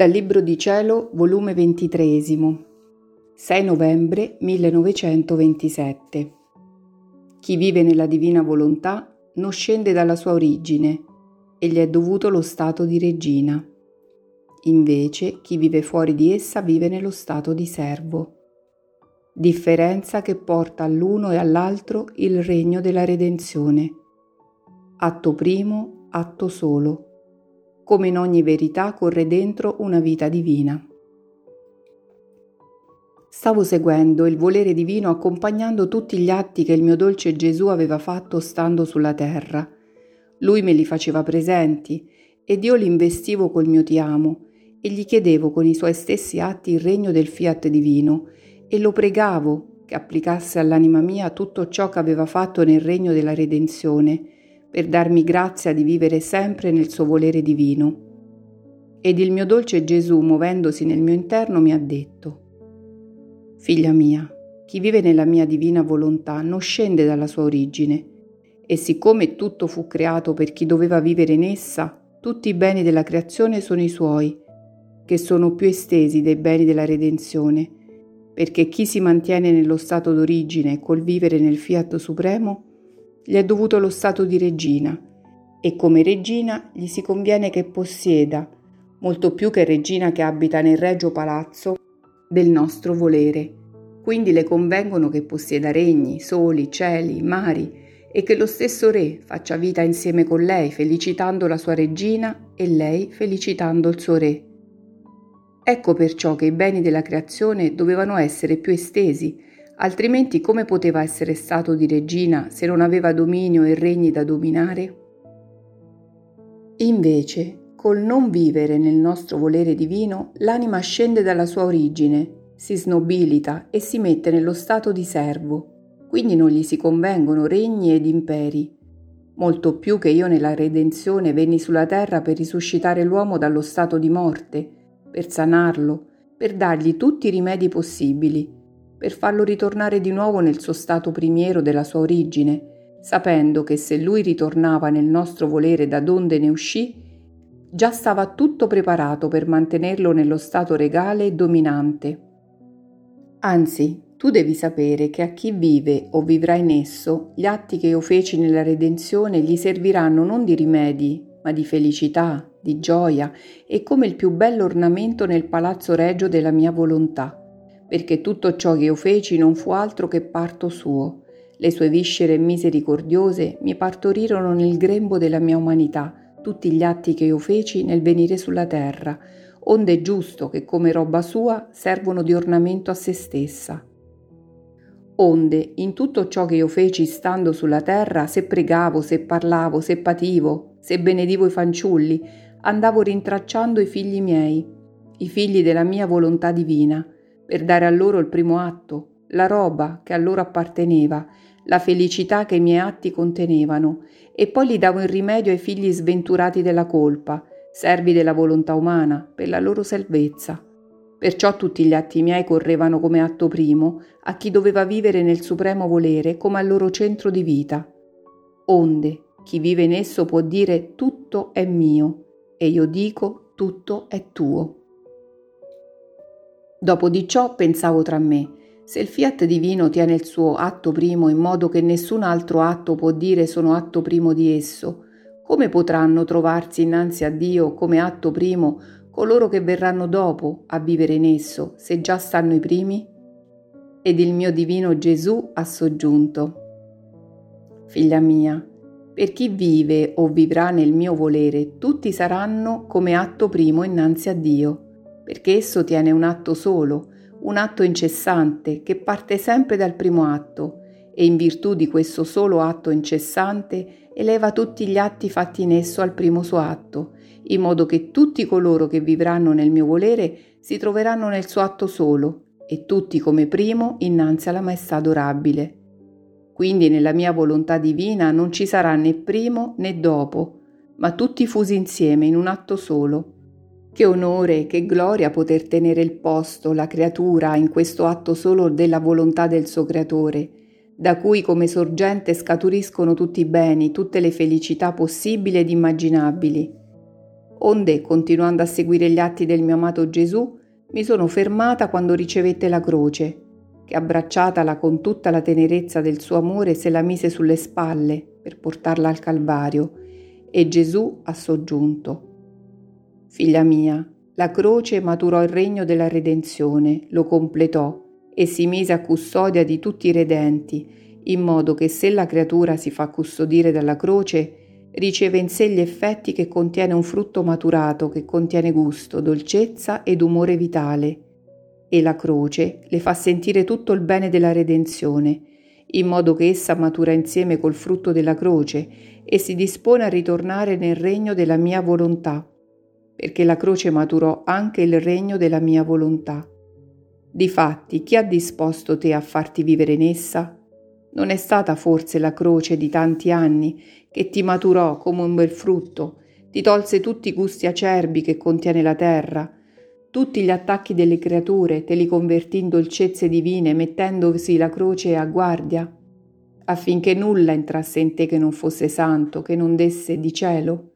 Dal Libro di Cielo, volume 23, 6 novembre 1927. Chi vive nella divina volontà non scende dalla sua origine e gli è dovuto lo stato di regina. Invece chi vive fuori di essa vive nello stato di servo. Differenza che porta all'uno e all'altro il regno della redenzione. Atto primo, atto solo come in ogni verità corre dentro una vita divina. Stavo seguendo il volere divino accompagnando tutti gli atti che il mio dolce Gesù aveva fatto stando sulla terra. Lui me li faceva presenti ed io li investivo col mio ti amo e gli chiedevo con i suoi stessi atti il regno del fiat divino e lo pregavo che applicasse all'anima mia tutto ciò che aveva fatto nel regno della redenzione per darmi grazia di vivere sempre nel suo volere divino. Ed il mio dolce Gesù, muovendosi nel mio interno, mi ha detto, Figlia mia, chi vive nella mia divina volontà non scende dalla sua origine, e siccome tutto fu creato per chi doveva vivere in essa, tutti i beni della creazione sono i suoi, che sono più estesi dei beni della redenzione, perché chi si mantiene nello stato d'origine col vivere nel fiat supremo gli è dovuto lo stato di regina e come regina gli si conviene che possieda, molto più che regina che abita nel regio palazzo del nostro volere. Quindi le convengono che possieda regni, soli, cieli, mari e che lo stesso re faccia vita insieme con lei, felicitando la sua regina e lei felicitando il suo re. Ecco perciò che i beni della creazione dovevano essere più estesi, altrimenti come poteva essere stato di regina se non aveva dominio e regni da dominare? Invece, col non vivere nel nostro volere divino, l'anima scende dalla sua origine, si snobilita e si mette nello stato di servo, quindi non gli si convengono regni ed imperi. Molto più che io nella redenzione venni sulla terra per risuscitare l'uomo dallo stato di morte, per sanarlo, per dargli tutti i rimedi possibili per farlo ritornare di nuovo nel suo stato primiero della sua origine, sapendo che se lui ritornava nel nostro volere da donde ne uscì, già stava tutto preparato per mantenerlo nello stato regale e dominante. Anzi, tu devi sapere che a chi vive o vivrà in esso, gli atti che io feci nella redenzione gli serviranno non di rimedi, ma di felicità, di gioia e come il più bello ornamento nel palazzo regio della mia volontà perché tutto ciò che io feci non fu altro che parto suo. Le sue viscere misericordiose mi partorirono nel grembo della mia umanità tutti gli atti che io feci nel venire sulla terra, onde è giusto che come roba sua servono di ornamento a se stessa. Onde, in tutto ciò che io feci stando sulla terra, se pregavo, se parlavo, se pativo, se benedivo i fanciulli, andavo rintracciando i figli miei, i figli della mia volontà divina, per dare a loro il primo atto, la roba che a loro apparteneva, la felicità che i miei atti contenevano, e poi gli davo il rimedio ai figli sventurati della colpa, servi della volontà umana, per la loro salvezza. Perciò tutti gli atti miei correvano come atto primo a chi doveva vivere nel supremo volere come al loro centro di vita. Onde chi vive in esso può dire tutto è mio, e io dico tutto è tuo. Dopo di ciò pensavo tra me, se il fiat divino tiene il suo atto primo in modo che nessun altro atto può dire sono atto primo di esso, come potranno trovarsi innanzi a Dio come atto primo coloro che verranno dopo a vivere in esso, se già stanno i primi? Ed il mio divino Gesù ha soggiunto. Figlia mia, per chi vive o vivrà nel mio volere, tutti saranno come atto primo innanzi a Dio perché esso tiene un atto solo, un atto incessante che parte sempre dal primo atto e in virtù di questo solo atto incessante eleva tutti gli atti fatti in esso al primo suo atto, in modo che tutti coloro che vivranno nel mio volere si troveranno nel suo atto solo e tutti come primo innanzi alla maestà adorabile. Quindi nella mia volontà divina non ci sarà né primo né dopo, ma tutti fusi insieme in un atto solo che onore, che gloria poter tenere il posto, la creatura, in questo atto solo della volontà del suo creatore, da cui come sorgente scaturiscono tutti i beni, tutte le felicità possibili ed immaginabili. onde, continuando a seguire gli atti del mio amato Gesù, mi sono fermata quando ricevette la croce, che abbracciatala con tutta la tenerezza del suo amore se la mise sulle spalle per portarla al Calvario, e Gesù ha soggiunto. Figlia mia, la croce maturò il regno della redenzione, lo completò e si mise a custodia di tutti i redenti, in modo che se la creatura si fa custodire dalla croce, riceve in sé gli effetti che contiene un frutto maturato, che contiene gusto, dolcezza ed umore vitale. E la croce le fa sentire tutto il bene della redenzione, in modo che essa matura insieme col frutto della croce e si dispone a ritornare nel regno della mia volontà, perché la croce maturò anche il regno della mia volontà. Difatti, chi ha disposto te a farti vivere in essa? Non è stata forse la croce di tanti anni che ti maturò come un bel frutto, ti tolse tutti i gusti acerbi che contiene la terra, tutti gli attacchi delle creature te li convertì in dolcezze divine mettendosi la croce a guardia, affinché nulla entrasse in te che non fosse santo, che non desse di cielo.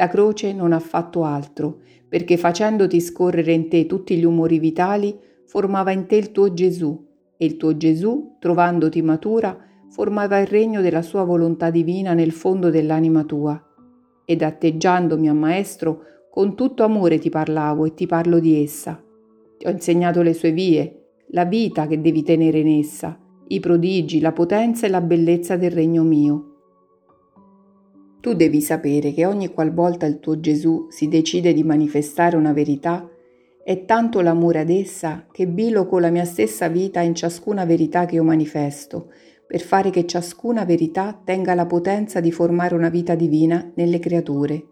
La croce non ha fatto altro, perché facendoti scorrere in te tutti gli umori vitali, formava in te il tuo Gesù, e il tuo Gesù, trovandoti matura, formava il regno della sua volontà divina nel fondo dell'anima tua. Ed atteggiandomi a maestro, con tutto amore ti parlavo e ti parlo di essa. Ti ho insegnato le sue vie, la vita che devi tenere in essa, i prodigi, la potenza e la bellezza del regno mio. Tu devi sapere che ogni qualvolta il tuo Gesù si decide di manifestare una verità, è tanto l'amore ad essa che biloco la mia stessa vita in ciascuna verità che io manifesto, per fare che ciascuna verità tenga la potenza di formare una vita divina nelle creature.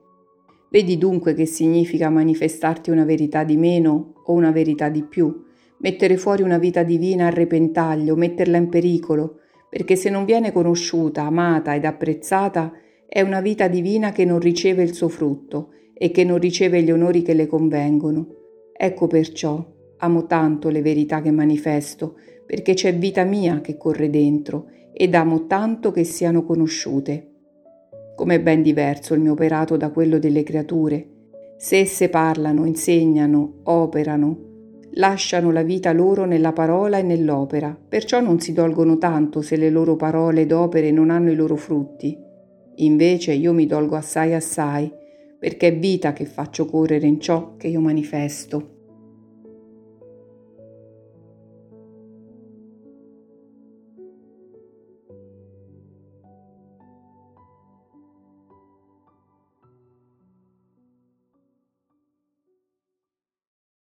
Vedi dunque che significa manifestarti una verità di meno o una verità di più, mettere fuori una vita divina a repentaglio, metterla in pericolo, perché se non viene conosciuta, amata ed apprezzata, è una vita divina che non riceve il suo frutto e che non riceve gli onori che le convengono. Ecco perciò amo tanto le verità che manifesto, perché c'è vita mia che corre dentro ed amo tanto che siano conosciute. Com'è ben diverso il mio operato da quello delle creature. Se esse parlano, insegnano, operano, lasciano la vita loro nella parola e nell'opera, perciò non si dolgono tanto se le loro parole ed opere non hanno i loro frutti. Invece io mi dolgo assai assai, perché è vita che faccio correre in ciò che io manifesto.